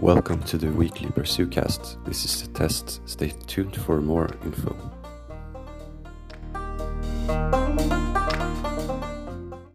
Welcome to the weekly PursueCast. This is the test. Stay tuned for more info.